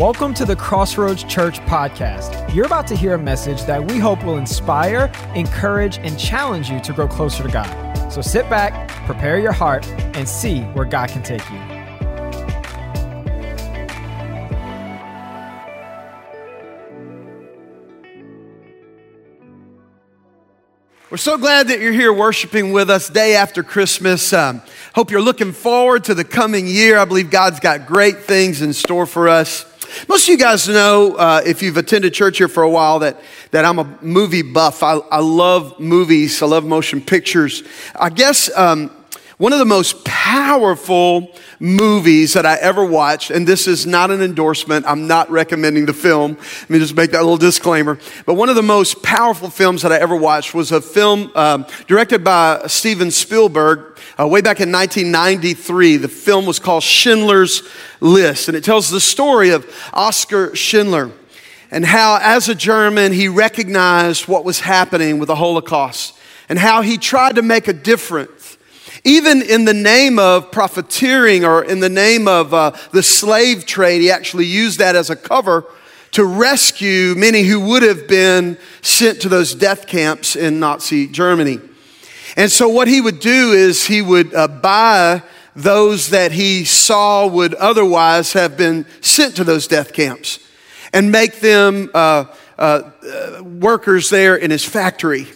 Welcome to the Crossroads Church podcast. You're about to hear a message that we hope will inspire, encourage, and challenge you to grow closer to God. So sit back, prepare your heart, and see where God can take you. We're so glad that you're here worshiping with us day after Christmas. Um, hope you're looking forward to the coming year. I believe God's got great things in store for us. Most of you guys know, uh, if you've attended church here for a while, that, that I'm a movie buff. I, I love movies, I love motion pictures. I guess um, one of the most powerful movies that I ever watched, and this is not an endorsement, I'm not recommending the film. Let me just make that little disclaimer. But one of the most powerful films that I ever watched was a film um, directed by Steven Spielberg uh, way back in 1993. The film was called Schindler's List, and it tells the story of Oskar Schindler and how, as a German, he recognized what was happening with the Holocaust and how he tried to make a difference even in the name of profiteering or in the name of uh, the slave trade, he actually used that as a cover to rescue many who would have been sent to those death camps in Nazi Germany. And so, what he would do is he would uh, buy those that he saw would otherwise have been sent to those death camps and make them uh, uh, workers there in his factory.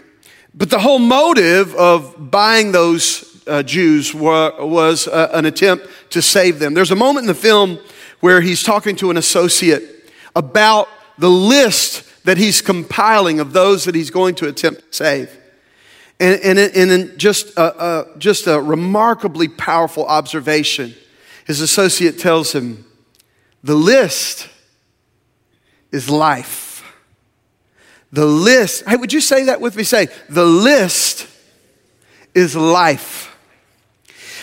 But the whole motive of buying those uh, Jews was uh, an attempt to save them. There's a moment in the film where he's talking to an associate about the list that he's compiling of those that he's going to attempt to save. And, and, and just, a, a, just a remarkably powerful observation, his associate tells him, The list is life. The list, hey, would you say that with me? Say, the list is life.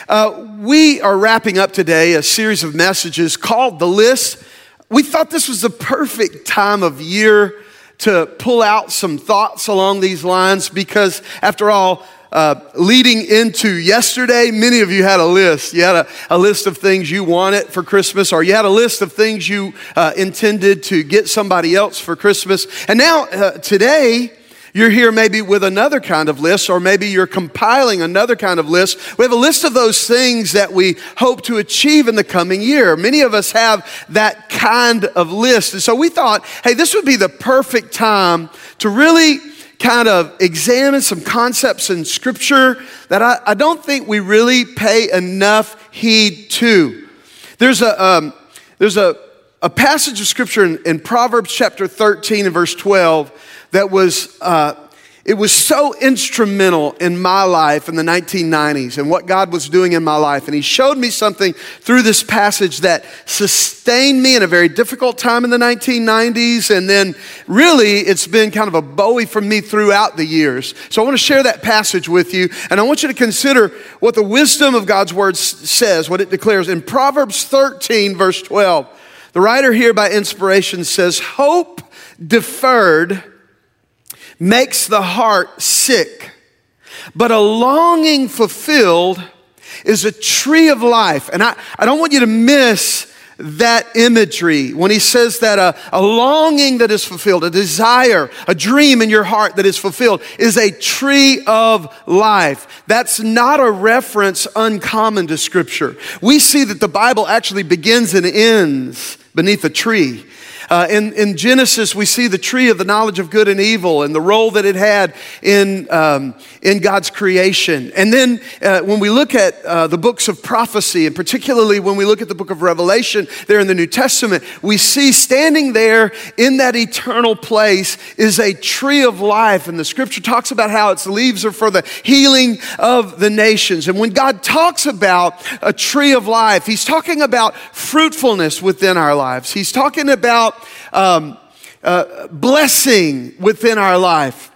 Uh, we are wrapping up today a series of messages called The List. We thought this was the perfect time of year to pull out some thoughts along these lines because, after all, uh, leading into yesterday, many of you had a list. You had a, a, list of things you wanted for Christmas, or you had a list of things you uh, intended to get somebody else for Christmas. And now, uh, today, you're here maybe with another kind of list, or maybe you're compiling another kind of list. We have a list of those things that we hope to achieve in the coming year. Many of us have that kind of list. And so we thought, hey, this would be the perfect time to really kind of examine some concepts in Scripture that I, I don't think we really pay enough heed to. There's a, um, there's a, a passage of Scripture in, in Proverbs chapter 13 and verse 12 that was, uh, it was so instrumental in my life in the 1990s and what God was doing in my life. And He showed me something through this passage that sustained me in a very difficult time in the 1990s. And then really, it's been kind of a buoy for me throughout the years. So I want to share that passage with you. And I want you to consider what the wisdom of God's word says, what it declares. In Proverbs 13, verse 12, the writer here by inspiration says, Hope deferred makes the heart sick, but a longing fulfilled is a tree of life. And I, I don't want you to miss that imagery when he says that a, a longing that is fulfilled, a desire, a dream in your heart that is fulfilled is a tree of life. That's not a reference uncommon to Scripture. We see that the Bible actually begins and ends beneath a tree. Uh, in, in Genesis, we see the tree of the knowledge of good and evil and the role that it had in, um, in God's creation. And then uh, when we look at uh, the books of prophecy, and particularly when we look at the book of Revelation there in the New Testament, we see standing there in that eternal place is a tree of life. And the scripture talks about how its leaves are for the healing of the nations. And when God talks about a tree of life, He's talking about fruitfulness within our lives. He's talking about um, uh, blessing within our life.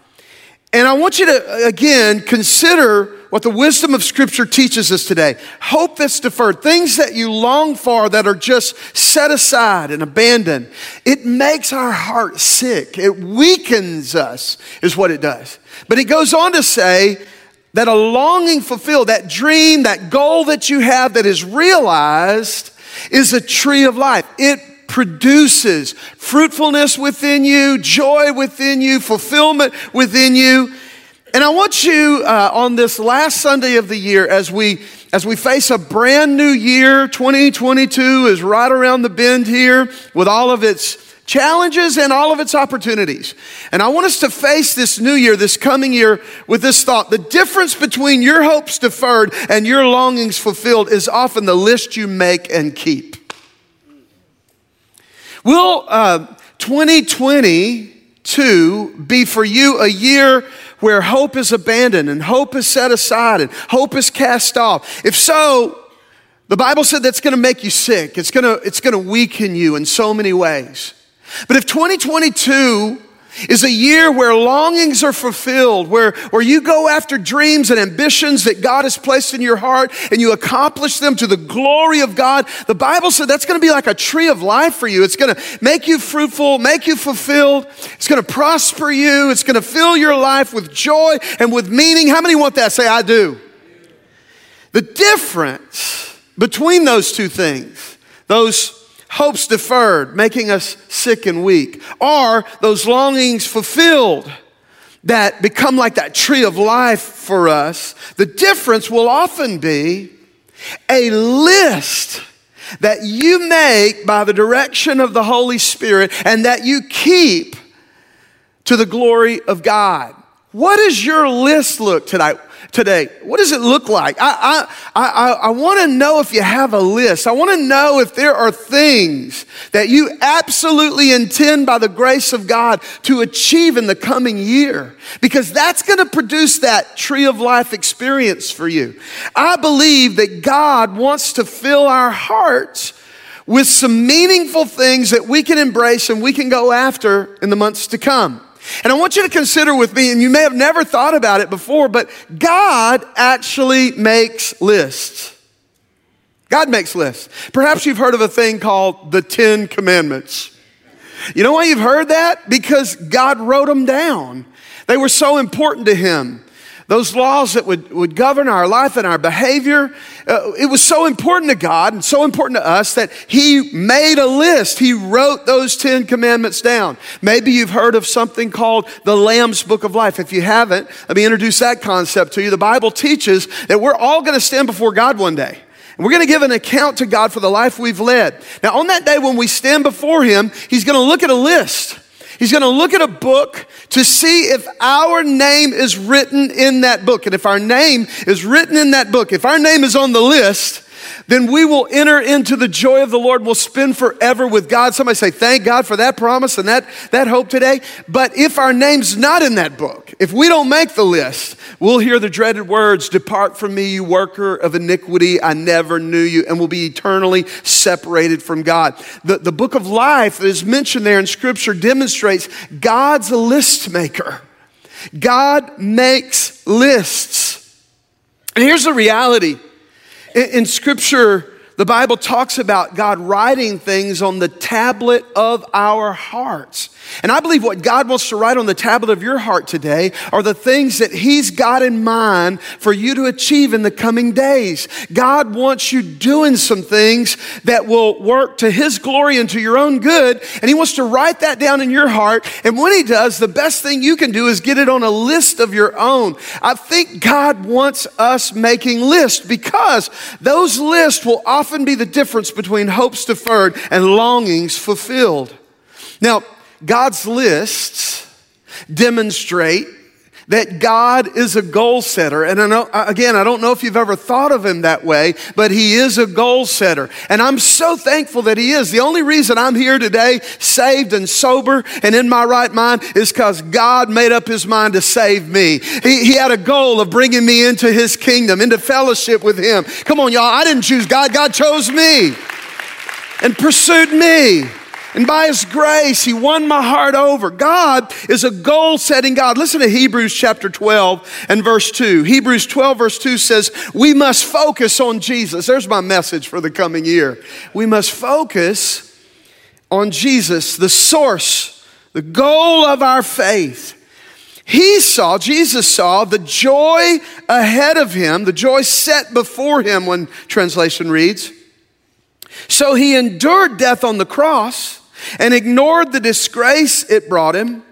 And I want you to, again, consider what the wisdom of Scripture teaches us today. Hope that's deferred, things that you long for that are just set aside and abandoned. It makes our heart sick. It weakens us, is what it does. But it goes on to say that a longing fulfilled, that dream, that goal that you have that is realized, is a tree of life. It produces fruitfulness within you, joy within you, fulfillment within you. And I want you uh, on this last Sunday of the year, as we as we face a brand new year, 2022 is right around the bend here with all of its challenges and all of its opportunities. And I want us to face this new year, this coming year, with this thought. The difference between your hopes deferred and your longings fulfilled is often the list you make and keep. Will uh, 2022 be for you a year where hope is abandoned and hope is set aside and hope is cast off? If so, the Bible said that's going to make you sick. It's going to, it's going to weaken you in so many ways. But if 2022 is a year where longings are fulfilled, where, where you go after dreams and ambitions that God has placed in your heart and you accomplish them to the glory of God. The Bible said that's going to be like a tree of life for you. It's going to make you fruitful, make you fulfilled. It's going to prosper you. It's going to fill your life with joy and with meaning. How many want that? Say, I do. The difference between those two things, those hopes deferred, making us sick and weak, are those longings fulfilled that become like that tree of life for us. The difference will often be a list that you make by the direction of the Holy Spirit and that you keep to the glory of God. What does your list look tonight? today? What does it look like? I, I, I, I want to know if you have a list. I want to know if there are things that you absolutely intend by the grace of God to achieve in the coming year, because that's going to produce that tree of life experience for you. I believe that God wants to fill our hearts with some meaningful things that we can embrace and we can go after in the months to come. And I want you to consider with me, and you may have never thought about it before, but God actually makes lists. God makes lists. Perhaps you've heard of a thing called the Ten Commandments. You know why you've heard that? Because God wrote them down. They were so important to Him those laws that would, would govern our life and our behavior. Uh, it was so important to God and so important to us that He made a list. He wrote those 10 commandments down. Maybe you've heard of something called the Lamb's Book of Life. If you haven't, let me introduce that concept to you. The Bible teaches that we're all going to stand before God one day. And we're going to give an account to God for the life we've led. Now, on that day when we stand before Him, He's going to look at a list. He's going to look at a book to see if our name is written in that book. And if our name is written in that book, if our name is on the list, then we will enter into the joy of the Lord. We'll spend forever with God. Somebody say, thank God for that promise and that, that hope today. But if our name's not in that book, if we don't make the list, we'll hear the dreaded words, depart from me, you worker of iniquity. I never knew you. And we'll be eternally separated from God. The, the book of life that is mentioned there in scripture demonstrates God's a list maker. God makes lists. And here's the reality in, Scripture, the Bible talks about God writing things on the tablet of our hearts. And I believe what God wants to write on the tablet of your heart today are the things that He's got in mind for you to achieve in the coming days. God wants you doing some things that will work to His glory and to your own good. And He wants to write that down in your heart. And when He does, the best thing you can do is get it on a list of your own. I think God wants us making lists because those lists will often be the difference between hopes deferred and longings fulfilled. Now, God's lists demonstrate that God is a goal setter. And I know, again, I don't know if you've ever thought of him that way, but he is a goal setter. And I'm so thankful that he is. The only reason I'm here today, saved and sober and in my right mind, is because God made up his mind to save me. He, he had a goal of bringing me into his kingdom, into fellowship with him. Come on, y'all. I didn't choose God, God chose me and pursued me. And by His grace, He won my heart over. God is a goal setting God. Listen to Hebrews chapter 12 and verse 2. Hebrews 12, verse 2 says, We must focus on Jesus. There's my message for the coming year. We must focus on Jesus, the source, the goal of our faith. He saw, Jesus saw the joy ahead of him, the joy set before him, when translation reads So he endured death on the cross and ignored the disgrace it brought him.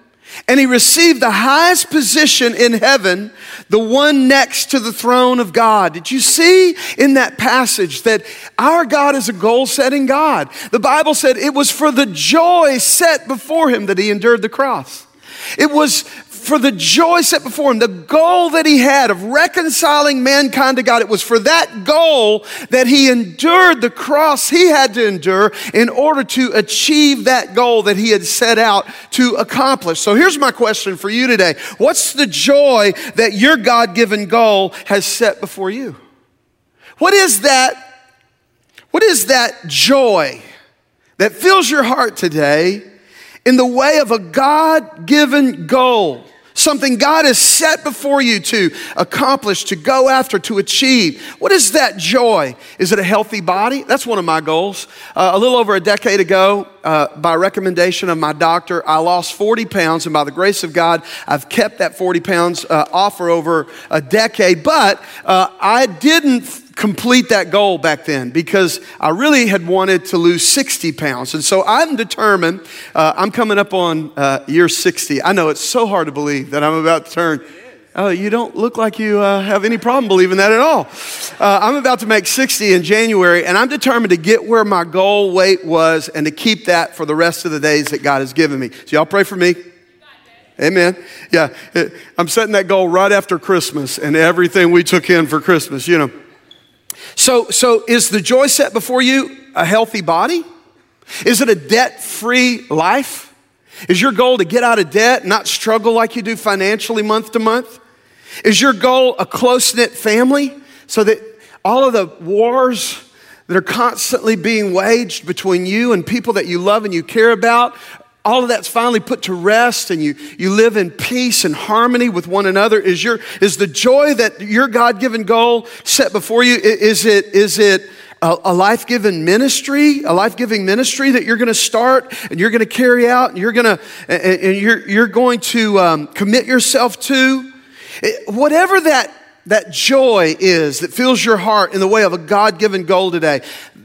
And he received the highest position in heaven, the one next to the throne of God. Did you see in that passage that our God is a goal setting God? The Bible said it was for the joy set before him that he endured the cross. It was for the joy set before him, the goal that he had of reconciling mankind to God. It was for that goal that he endured the cross he had to endure in order to achieve that goal that he had set out to accomplish. So here's my question for you today What's the joy that your God given goal has set before you? What is that? What is that joy that fills your heart today in the way of a God given goal? Something God has set before you to accomplish, to go after, to achieve. What is that joy? Is it a healthy body? That's one of my goals. Uh, a little over a decade ago, uh, by recommendation of my doctor, I lost 40 pounds, and by the grace of God, I've kept that 40 pounds uh, off for over a decade. But uh, I didn't complete that goal back then because I really had wanted to lose 60 pounds. And so I'm determined, uh, I'm coming up on uh, year 60. I know it's so hard to believe that I'm about to turn. Oh, you don't look like you uh, have any problem believing that at all. Uh, I'm about to make 60 in January, and I'm determined to get where my goal weight was and to keep that for the rest of the days that God has given me. So, y'all pray for me. Amen. Yeah, I'm setting that goal right after Christmas and everything we took in for Christmas, you know. So, so is the joy set before you a healthy body? Is it a debt free life? Is your goal to get out of debt, not struggle like you do financially month to month? Is your goal a close knit family so that all of the wars that are constantly being waged between you and people that you love and you care about all of that's finally put to rest and you, you live in peace and harmony with one another is your is the joy that your god-given goal set before you is it is it a, a life-given ministry a life-giving ministry that you're going to start and you're going to carry out and you're going to and you're, you're going to um, commit yourself to whatever that that joy is that fills your heart in the way of a God given goal today.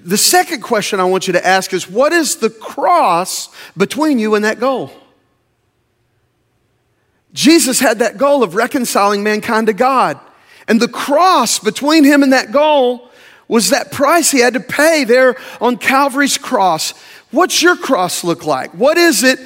The second question I want you to ask is what is the cross between you and that goal? Jesus had that goal of reconciling mankind to God. And the cross between him and that goal was that price he had to pay there on Calvary's cross. What's your cross look like? What is it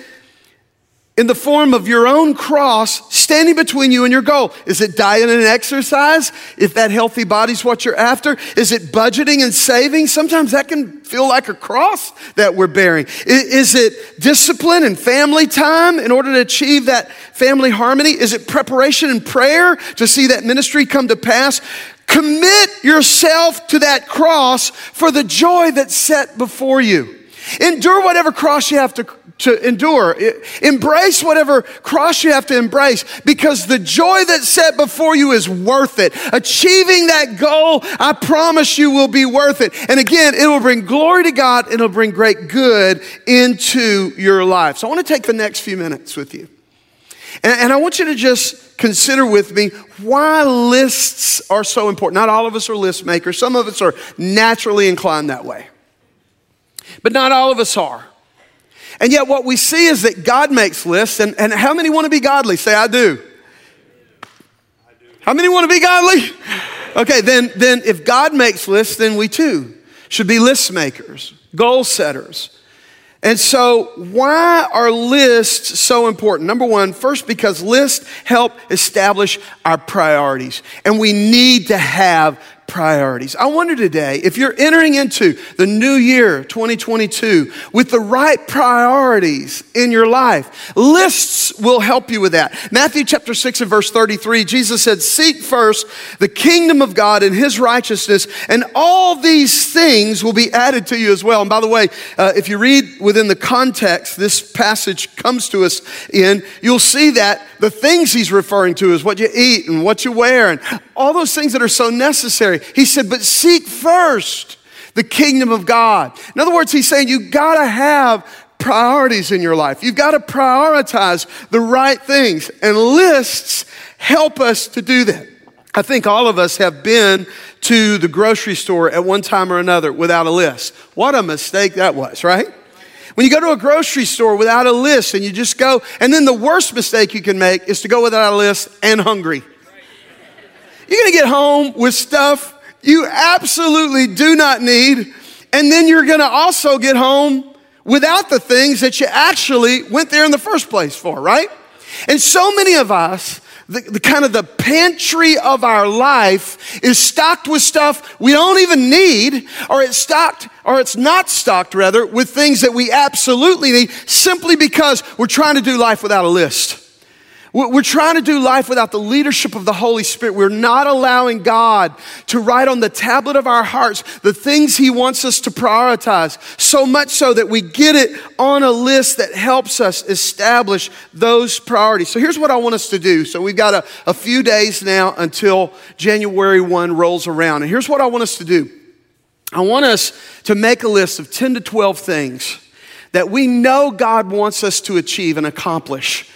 in the form of your own cross standing between you and your goal. Is it diet and exercise? If that healthy body's what you're after? Is it budgeting and saving? Sometimes that can feel like a cross that we're bearing. Is it discipline and family time in order to achieve that family harmony? Is it preparation and prayer to see that ministry come to pass? Commit yourself to that cross for the joy that's set before you. Endure whatever cross you have to to endure. Embrace whatever cross you have to embrace because the joy that's set before you is worth it. Achieving that goal, I promise you, will be worth it. And again, it will bring glory to God and it'll bring great good into your life. So I want to take the next few minutes with you. And, and I want you to just consider with me why lists are so important. Not all of us are list makers, some of us are naturally inclined that way. But not all of us are. And yet, what we see is that God makes lists. And, and how many want to be godly? Say, I do. I do. How many want to be godly? Okay, then, then if God makes lists, then we too should be list makers, goal setters. And so, why are lists so important? Number one, first, because lists help establish our priorities. And we need to have priorities. I wonder today if you're entering into the new year 2022 with the right priorities in your life. Lists will help you with that. Matthew chapter 6 and verse 33, Jesus said, Seek first the kingdom of God and his righteousness, and all these things will be added to you as well. And by the way, uh, if you read within the context this passage comes to us in, you'll see that the things he's referring to is what you eat and what you wear and all those things that are so necessary. He said, but seek first the kingdom of God. In other words, he's saying you gotta have priorities in your life. You've got to prioritize the right things, and lists help us to do that. I think all of us have been to the grocery store at one time or another without a list. What a mistake that was, right? When you go to a grocery store without a list and you just go, and then the worst mistake you can make is to go without a list and hungry. You're gonna get home with stuff you absolutely do not need, and then you're gonna also get home without the things that you actually went there in the first place for, right? And so many of us the, the, kind of the pantry of our life is stocked with stuff we don't even need, or it's stocked, or it's not stocked rather, with things that we absolutely need simply because we're trying to do life without a list. We're trying to do life without the leadership of the Holy Spirit. We're not allowing God to write on the tablet of our hearts the things He wants us to prioritize, so much so that we get it on a list that helps us establish those priorities. So here's what I want us to do. So we've got a, a few days now until January 1 rolls around. And here's what I want us to do I want us to make a list of 10 to 12 things that we know God wants us to achieve and accomplish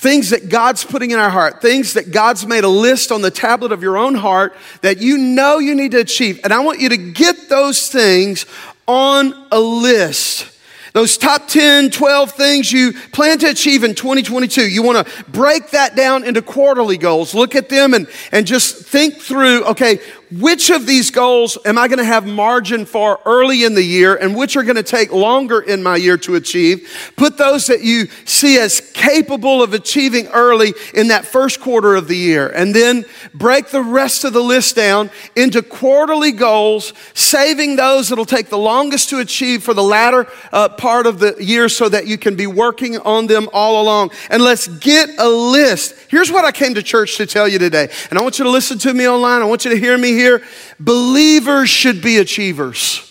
Things that God's putting in our heart, things that God's made a list on the tablet of your own heart that you know you need to achieve. And I want you to get those things on a list. Those top 10, 12 things you plan to achieve in 2022. You want to break that down into quarterly goals. Look at them and, and just think through, okay, which of these goals am I going to have margin for early in the year and which are going to take longer in my year to achieve? Put those that you see as capable of achieving early in that first quarter of the year. And then break the rest of the list down into quarterly goals, saving those that'll take the longest to achieve for the latter uh, part of the year so that you can be working on them all along. And let's get a list. Here's what I came to church to tell you today. And I want you to listen to me online. I want you to hear me here. Believers should be achievers.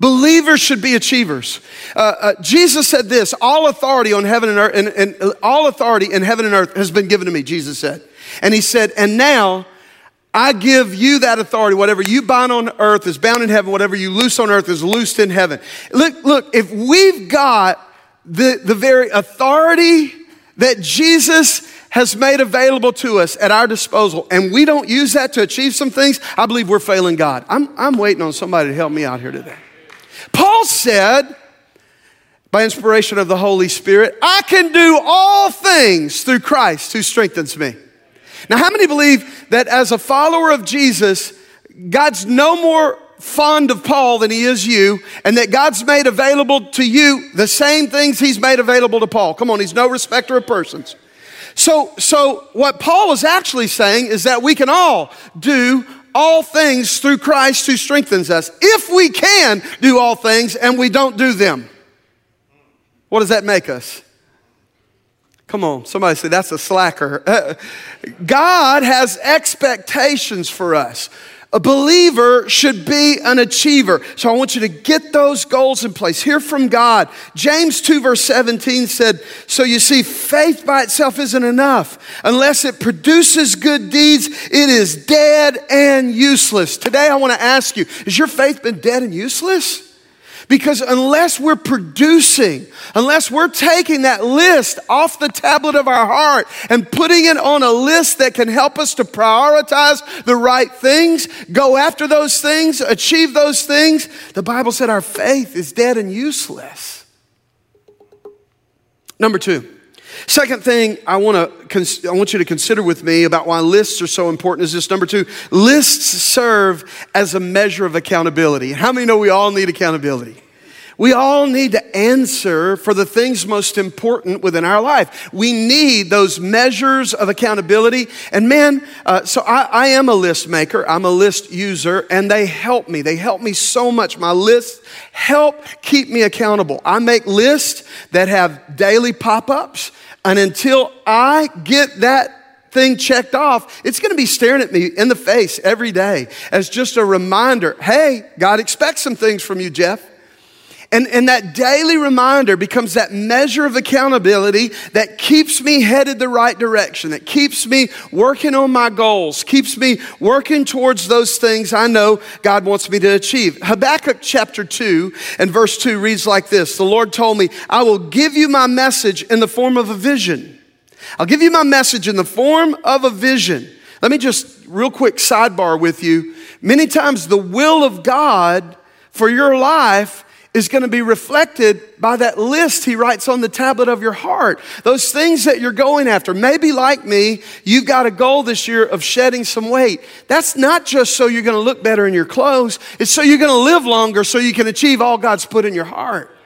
Believers should be achievers. Uh, uh, Jesus said this: "All authority on heaven and earth, and, and uh, all authority in heaven and earth has been given to me." Jesus said, and he said, "And now I give you that authority. Whatever you bind on earth is bound in heaven. Whatever you loose on earth is loosed in heaven." Look, look. If we've got the the very authority that Jesus has made available to us at our disposal, and we don't use that to achieve some things, I believe we're failing God. I'm, I'm waiting on somebody to help me out here today. Paul said, by inspiration of the Holy Spirit, I can do all things through Christ who strengthens me. Now, how many believe that as a follower of Jesus, God's no more fond of Paul than he is you, and that God's made available to you the same things he's made available to Paul? Come on, he's no respecter of persons. So, so what Paul is actually saying is that we can all do all things through Christ who strengthens us. If we can do all things and we don't do them, what does that make us? Come on, somebody say that's a slacker. God has expectations for us. A believer should be an achiever. So I want you to get those goals in place. Hear from God. James 2, verse 17 said, So you see, faith by itself isn't enough. Unless it produces good deeds, it is dead and useless. Today I want to ask you, has your faith been dead and useless? Because unless we're producing, unless we're taking that list off the tablet of our heart and putting it on a list that can help us to prioritize the right things, go after those things, achieve those things, the Bible said our faith is dead and useless. Number two. Second thing I want to I want you to consider with me about why lists are so important is this number 2 lists serve as a measure of accountability. How many know we all need accountability? We all need to answer for the things most important within our life. We need those measures of accountability. And man, uh, so I, I am a list maker, I'm a list user, and they help me. They help me so much. My lists help keep me accountable. I make lists that have daily pop ups, and until I get that thing checked off, it's going to be staring at me in the face every day as just a reminder hey, God expects some things from you, Jeff. And, and that daily reminder becomes that measure of accountability that keeps me headed the right direction, that keeps me working on my goals, keeps me working towards those things I know God wants me to achieve. Habakkuk chapter 2 and verse 2 reads like this The Lord told me, I will give you my message in the form of a vision. I'll give you my message in the form of a vision. Let me just real quick sidebar with you. Many times the will of God for your life is going to be reflected by that list he writes on the tablet of your heart. Those things that you're going after. Maybe like me, you've got a goal this year of shedding some weight. That's not just so you're going to look better in your clothes. It's so you're going to live longer so you can achieve all God's put in your heart.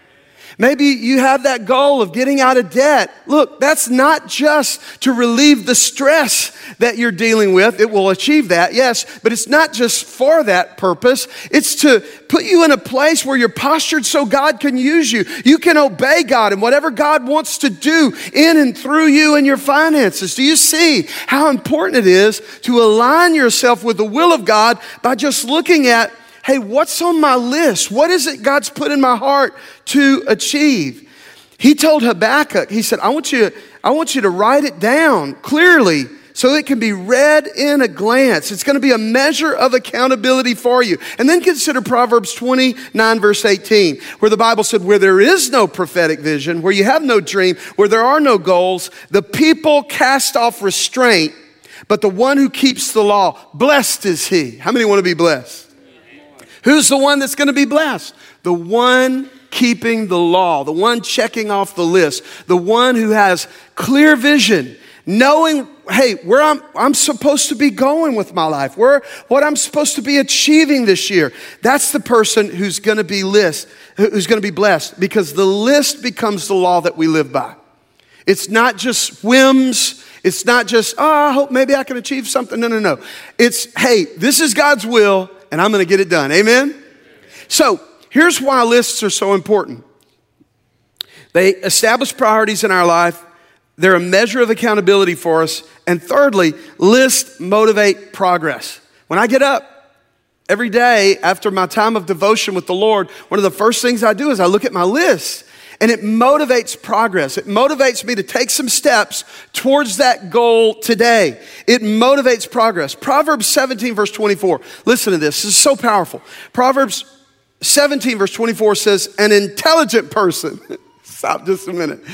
Maybe you have that goal of getting out of debt. Look, that's not just to relieve the stress that you're dealing with. It will achieve that, yes, but it's not just for that purpose. It's to put you in a place where you're postured so God can use you. You can obey God and whatever God wants to do in and through you and your finances. Do you see how important it is to align yourself with the will of God by just looking at hey, what's on my list? What is it God's put in my heart to achieve? He told Habakkuk, he said, I want you, I want you to write it down clearly so it can be read in a glance. It's going to be a measure of accountability for you. And then consider Proverbs 29, verse 18, where the Bible said, Where there is no prophetic vision, where you have no dream, where there are no goals, the people cast off restraint, but the one who keeps the law, blessed is he. How many want to be blessed? Who's the one that's going to be blessed? The one keeping the law, the one checking off the list, the one who has clear vision, knowing, hey, where I'm, I'm supposed to be going with my life, where, what I'm supposed to be achieving this year. That's the person who's going to be list, who's going to be blessed because the list becomes the law that we live by. It's not just whims. It's not just, oh, I hope maybe I can achieve something. No, no, no. It's, hey, this is God's will and I'm going to get it done. Amen? So, here's why lists are so important they establish priorities in our life, they're a measure of accountability for us. And thirdly, lists motivate progress. When I get up, every day after my time of devotion with the Lord, one of the first things I do is I look at my list and it motivates progress. It motivates me to take some steps towards that goal today. It motivates progress. Proverbs 17, verse 24. Listen to this. This is so powerful. Proverbs 17, verse 24 says, An intelligent person. Stop just a minute.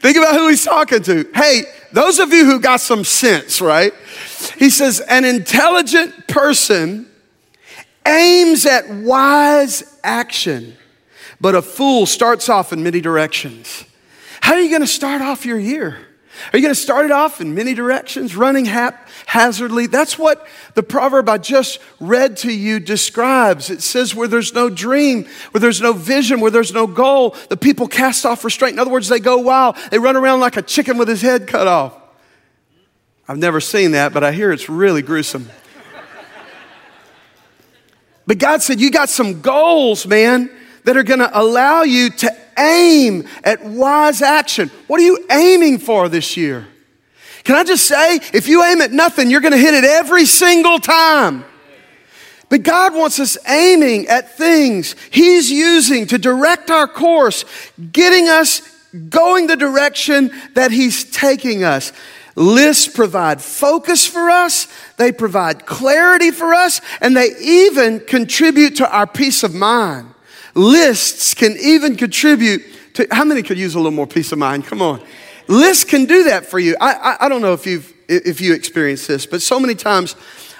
Think about who he's talking to. Hey, those of you who got some sense, right? He says, An intelligent person aims at wise action but a fool starts off in many directions. How are you going to start off your year? Are you going to start it off in many directions, running haphazardly? That's what the proverb I just read to you describes. It says, where there's no dream, where there's no vision, where there's no goal, the people cast off restraint. In other words, they go wild. They run around like a chicken with his head cut off. I've never seen that, but I hear it's really gruesome. but God said, You got some goals, man that are going to allow you to aim at wise action. What are you aiming for this year? Can I just say, if you aim at nothing, you're going to hit it every single time. But God wants us aiming at things He's using to direct our course, getting us going the direction that He's taking us. Lists provide focus for us, they provide clarity for us, and they even contribute to our peace of mind. Lists can even contribute to, how many could use a little more peace of mind? Come on. Lists can do that for you. I, I, I don't know if you've, if you experience this, but so many times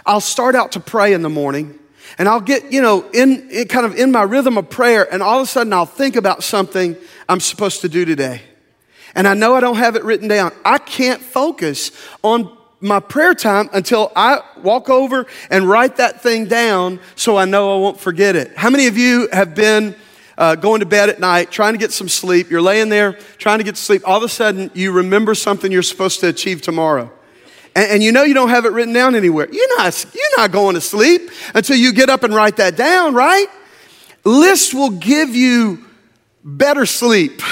I'll start out to pray in the morning and I'll get, you know, in, in kind of in my rhythm of prayer and all of a sudden I'll think about something I'm supposed to do today. And I know I don't have it written down. I can't focus on my prayer time until I walk over and write that thing down so I know I won't forget it. How many of you have been uh, going to bed at night, trying to get some sleep? You're laying there trying to get to sleep. All of a sudden, you remember something you're supposed to achieve tomorrow. And, and you know you don't have it written down anywhere. You're not, you're not going to sleep until you get up and write that down, right? Lists will give you better sleep.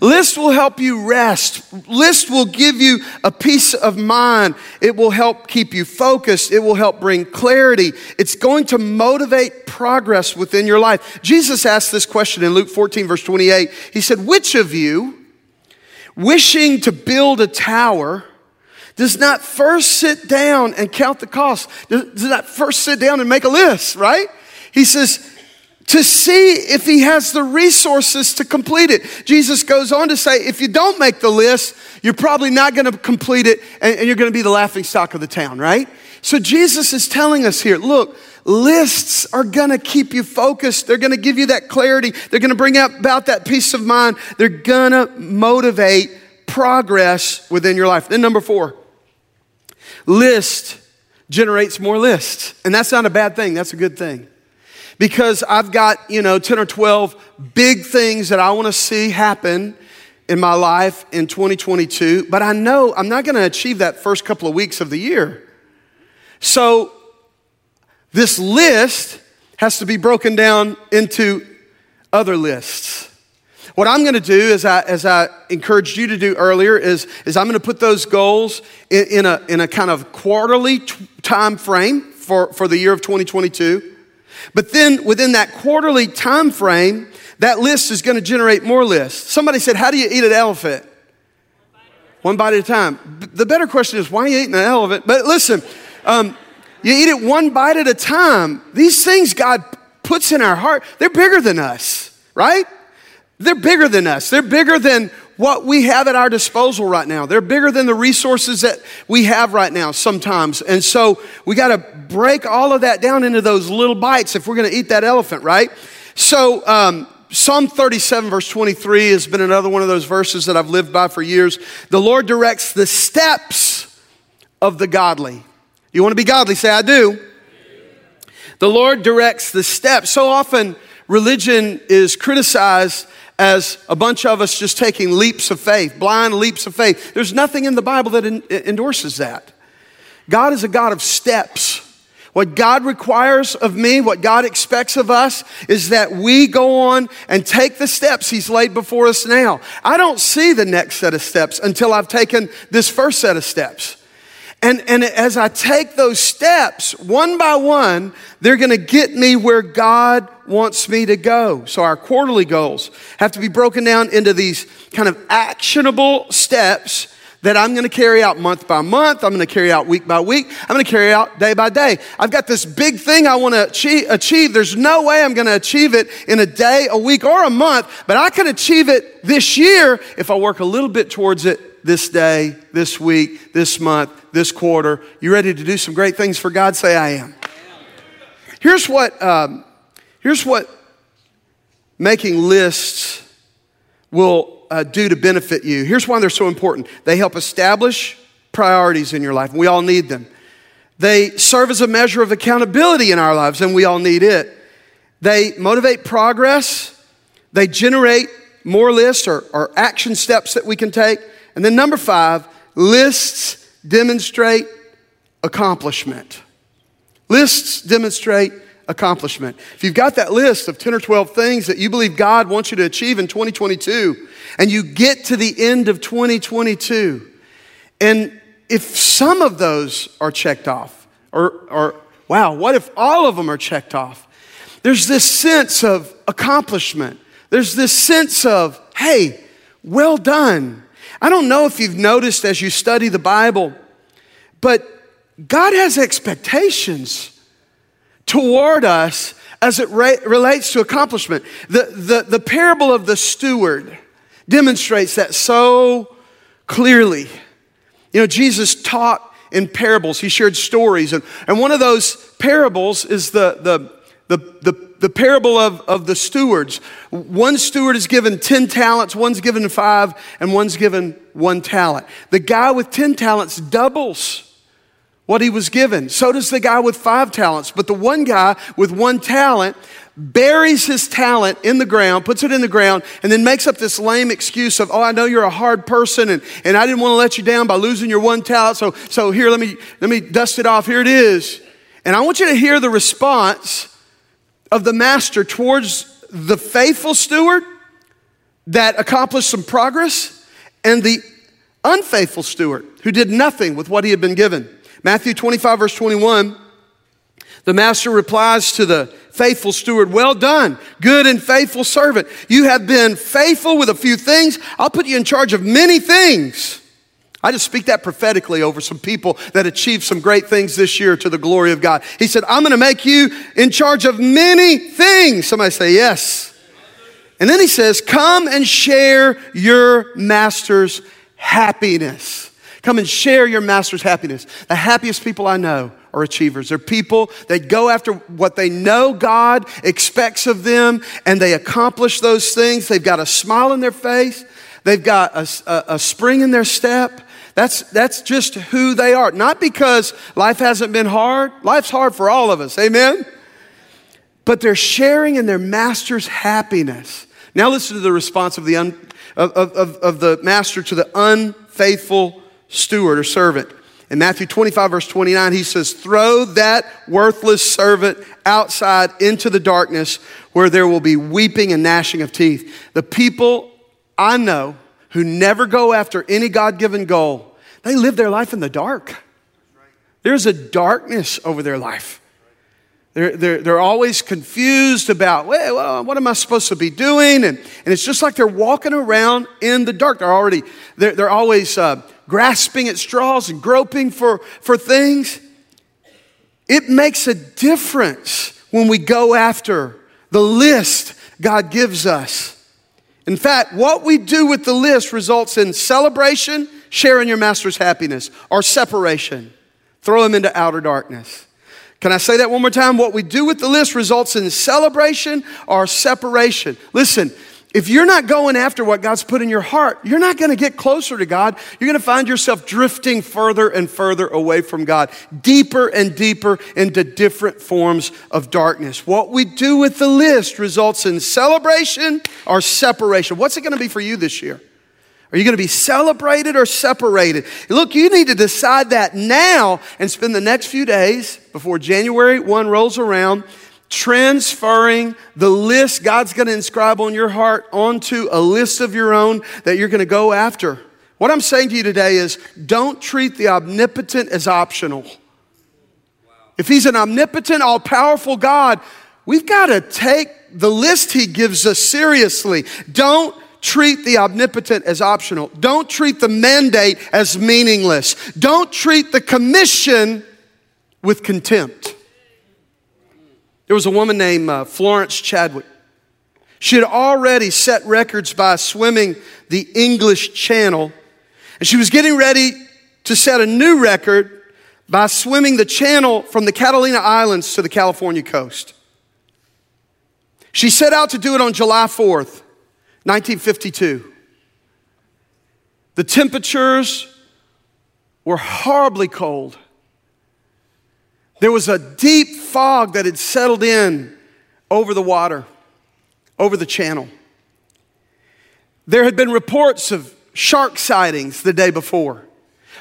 List will help you rest. List will give you a peace of mind. It will help keep you focused. It will help bring clarity. It's going to motivate progress within your life. Jesus asked this question in Luke 14, verse 28. He said, Which of you, wishing to build a tower, does not first sit down and count the cost? Does not first sit down and make a list, right? He says, to see if he has the resources to complete it. Jesus goes on to say, if you don't make the list, you're probably not going to complete it and, you're going to be the laughing stock of the town, right? So Jesus is telling us here, look, lists are going to keep you focused. They're going to give you that clarity. They're going to bring about that peace of mind. They're going to motivate progress within your life. Then number 4. List generates more lists. And that's not a bad thing. That's a good thing because I've got, you know, 10 or 12 big things that I want to see happen in my life in 2022, but I know I'm not going to achieve that first couple of weeks of the year. So this list has to be broken down into other lists. What I'm going to do, as I, as I encouraged you to do earlier, is, is I'm going to put those goals in, in, a, in a kind of quarterly t- time frame for, for the year of 2022. But then within that quarterly time frame, that list is going to generate more lists. Somebody said, How do you eat an elephant? One bite at a time. The better question is, why are you eating an elephant? But listen, um, you eat it one bite at a time. These things God puts in our heart, they're bigger than us, right? They're bigger than us. They're bigger than what we have at our disposal right now. They're bigger than the resources that we have right now sometimes. And so we got to break all of that down into those little bites if we're going to eat that elephant, right? So, um, Psalm 37, verse 23, has been another one of those verses that I've lived by for years. The Lord directs the steps of the godly. You want to be godly? Say, I do. The Lord directs the steps. So often, religion is criticized as a bunch of us just taking leaps of faith, blind leaps of faith. There's nothing in the Bible that endorses that. God is a God of steps. What God requires of me, what God expects of us, is that we go on and take the steps He's laid before us now. I don't see the next set of steps until I've taken this first set of steps. And, and as I take those steps, one by one, they're going to get me where God wants me to go. So our quarterly goals have to be broken down into these kind of actionable steps that I'm going to carry out month by month. I'm going to carry out week by week. I'm going to carry out day by day. I've got this big thing I want to achieve. There's no way I'm going to achieve it in a day, a week, or a month, but I can achieve it this year if I work a little bit towards it this day, this week, this month, this quarter. You ready to do some great things for God? Say, I am. Here's what, um, here's what making lists will uh, do to benefit you. Here's why they're so important they help establish priorities in your life, we all need them. They serve as a measure of accountability in our lives, and we all need it. They motivate progress, they generate more lists or, or action steps that we can take. And then number five, lists demonstrate accomplishment. Lists demonstrate accomplishment. If you've got that list of 10 or 12 things that you believe God wants you to achieve in 2022, and you get to the end of 2022, and if some of those are checked off, or, or wow, what if all of them are checked off? There's this sense of accomplishment. There's this sense of, hey, well done. I don't know if you've noticed as you study the Bible, but God has expectations toward us as it re- relates to accomplishment. The, the, the parable of the steward demonstrates that so clearly. You know, Jesus taught in parables, he shared stories, and, and one of those parables is the, the, the, the the parable of, of the stewards. One steward is given 10 talents, one's given five, and one's given one talent. The guy with 10 talents doubles what he was given. So does the guy with five talents. But the one guy with one talent buries his talent in the ground, puts it in the ground, and then makes up this lame excuse of, oh, I know you're a hard person and, and I didn't want to let you down by losing your one talent. So, so here, let me, let me dust it off. Here it is. And I want you to hear the response of the master towards the faithful steward that accomplished some progress and the unfaithful steward who did nothing with what he had been given. Matthew 25, verse 21, the master replies to the faithful steward, Well done, good and faithful servant. You have been faithful with a few things. I'll put you in charge of many things. I just speak that prophetically over some people that achieved some great things this year to the glory of God. He said, I'm going to make you in charge of many things. Somebody say, Yes. And then he says, Come and share your master's happiness. Come and share your master's happiness. The happiest people I know are achievers. They're people that go after what they know God expects of them and they accomplish those things. They've got a smile in their face, they've got a, a, a spring in their step. That's, that's just who they are. Not because life hasn't been hard. Life's hard for all of us. Amen? But they're sharing in their master's happiness. Now listen to the response of the, un, of, of, of the master to the unfaithful steward or servant. In Matthew 25, verse 29, he says, Throw that worthless servant outside into the darkness where there will be weeping and gnashing of teeth. The people I know who never go after any God given goal they live their life in the dark. There's a darkness over their life. They're, they're, they're always confused about, well, what am I supposed to be doing? And, and it's just like they're walking around in the dark. They're already, they're, they're always uh, grasping at straws and groping for, for things. It makes a difference when we go after the list God gives us. In fact, what we do with the list results in celebration share in your master's happiness, or separation. Throw him into outer darkness. Can I say that one more time? What we do with the list results in celebration or separation. Listen, if you're not going after what God's put in your heart, you're not going to get closer to God. You're going to find yourself drifting further and further away from God, deeper and deeper into different forms of darkness. What we do with the list results in celebration or separation. What's it going to be for you this year? Are you going to be celebrated or separated? Look, you need to decide that now and spend the next few days before January 1 rolls around transferring the list God's going to inscribe on your heart onto a list of your own that you're going to go after. What I'm saying to you today is don't treat the omnipotent as optional. If He's an omnipotent, all powerful God, we've got to take the list He gives us seriously. Don't treat the omnipotent as optional. Don't treat the mandate as meaningless. Don't treat the commission with contempt. There was a woman named uh, Florence Chadwick. She had already set records by swimming the English Channel, and she was getting ready to set a new record by swimming the channel from the Catalina Islands to the California coast. She set out to do it on July 4th. 1952. The temperatures were horribly cold. There was a deep fog that had settled in over the water, over the channel. There had been reports of shark sightings the day before.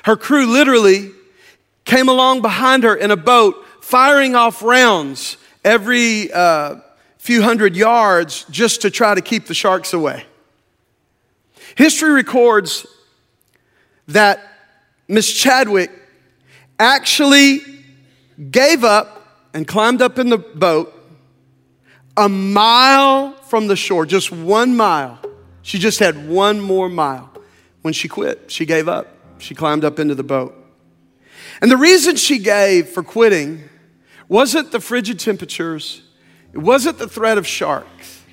Her crew literally came along behind her in a boat, firing off rounds every uh, few hundred yards just to try to keep the sharks away. History records that Miss Chadwick actually gave up and climbed up in the boat a mile from the shore, just one mile. She just had one more mile. When she quit, she gave up. She climbed up into the boat. And the reason she gave for quitting wasn't the frigid temperatures, it wasn't the threat of sharks,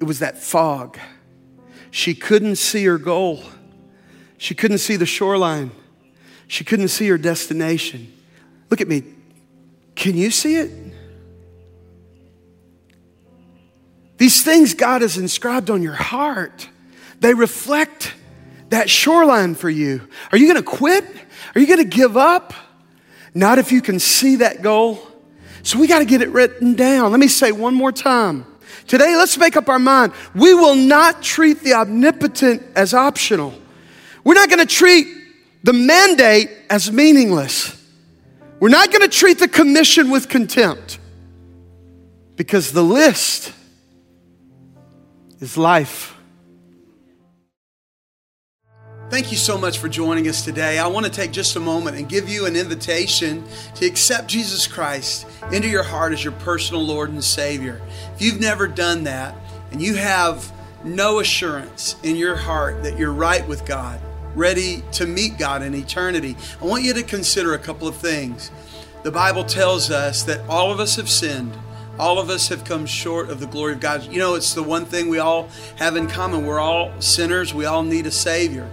it was that fog. She couldn't see her goal, she couldn't see the shoreline, she couldn't see her destination. Look at me. Can you see it? These things God has inscribed on your heart, they reflect that shoreline for you. Are you going to quit? Are you going to give up? Not if you can see that goal. So we got to get it written down. Let me say one more time. Today, let's make up our mind. We will not treat the omnipotent as optional. We're not going to treat the mandate as meaningless. We're not going to treat the commission with contempt because the list is life. Thank you so much for joining us today. I want to take just a moment and give you an invitation to accept Jesus Christ into your heart as your personal Lord and Savior. If you've never done that and you have no assurance in your heart that you're right with God, ready to meet God in eternity. I want you to consider a couple of things. The Bible tells us that all of us have sinned. All of us have come short of the glory of God. You know, it's the one thing we all have in common. We're all sinners. We all need a Savior.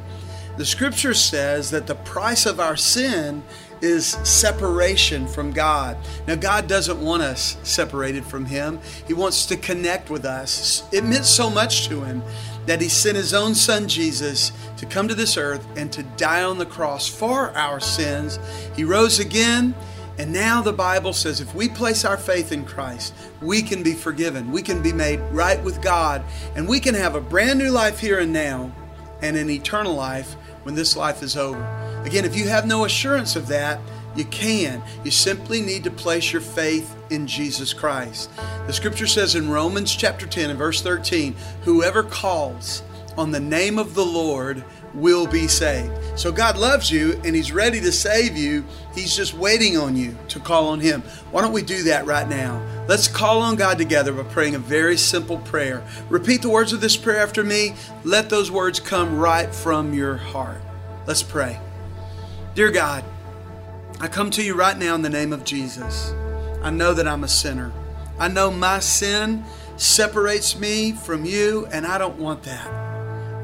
The scripture says that the price of our sin is separation from God. Now, God doesn't want us separated from Him, He wants to connect with us. It meant so much to Him that He sent His own Son, Jesus, to come to this earth and to die on the cross for our sins. He rose again. And now the Bible says if we place our faith in Christ, we can be forgiven. We can be made right with God. And we can have a brand new life here and now and an eternal life when this life is over. Again, if you have no assurance of that, you can. You simply need to place your faith in Jesus Christ. The scripture says in Romans chapter 10 and verse 13, whoever calls on the name of the Lord will be saved. So God loves you and He's ready to save you. He's just waiting on you to call on Him. Why don't we do that right now? Let's call on God together by praying a very simple prayer. Repeat the words of this prayer after me. Let those words come right from your heart. Let's pray. Dear God, I come to you right now in the name of Jesus. I know that I'm a sinner. I know my sin separates me from you, and I don't want that.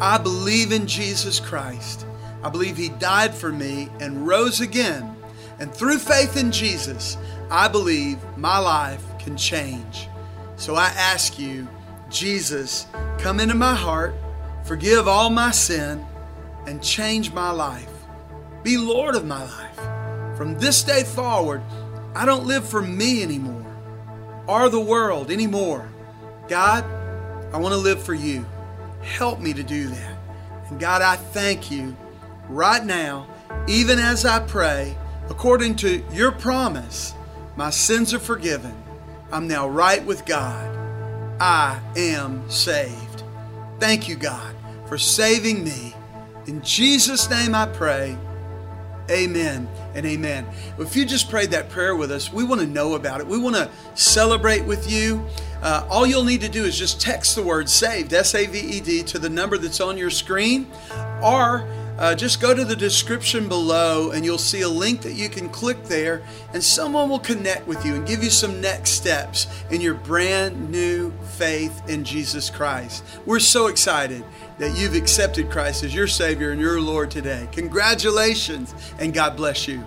I believe in Jesus Christ. I believe He died for me and rose again. And through faith in Jesus, I believe my life can change. So I ask you, Jesus, come into my heart, forgive all my sin, and change my life. Be Lord of my life. From this day forward, I don't live for me anymore or the world anymore. God, I want to live for you. Help me to do that. And God, I thank you right now, even as I pray, according to your promise, my sins are forgiven. I'm now right with God. I am saved. Thank you, God, for saving me. In Jesus' name I pray. Amen and amen. If you just prayed that prayer with us, we want to know about it. We want to celebrate with you. Uh, all you'll need to do is just text the word saved, S A V E D, to the number that's on your screen, or uh, just go to the description below and you'll see a link that you can click there, and someone will connect with you and give you some next steps in your brand new faith in Jesus Christ. We're so excited that you've accepted Christ as your Savior and your Lord today. Congratulations, and God bless you.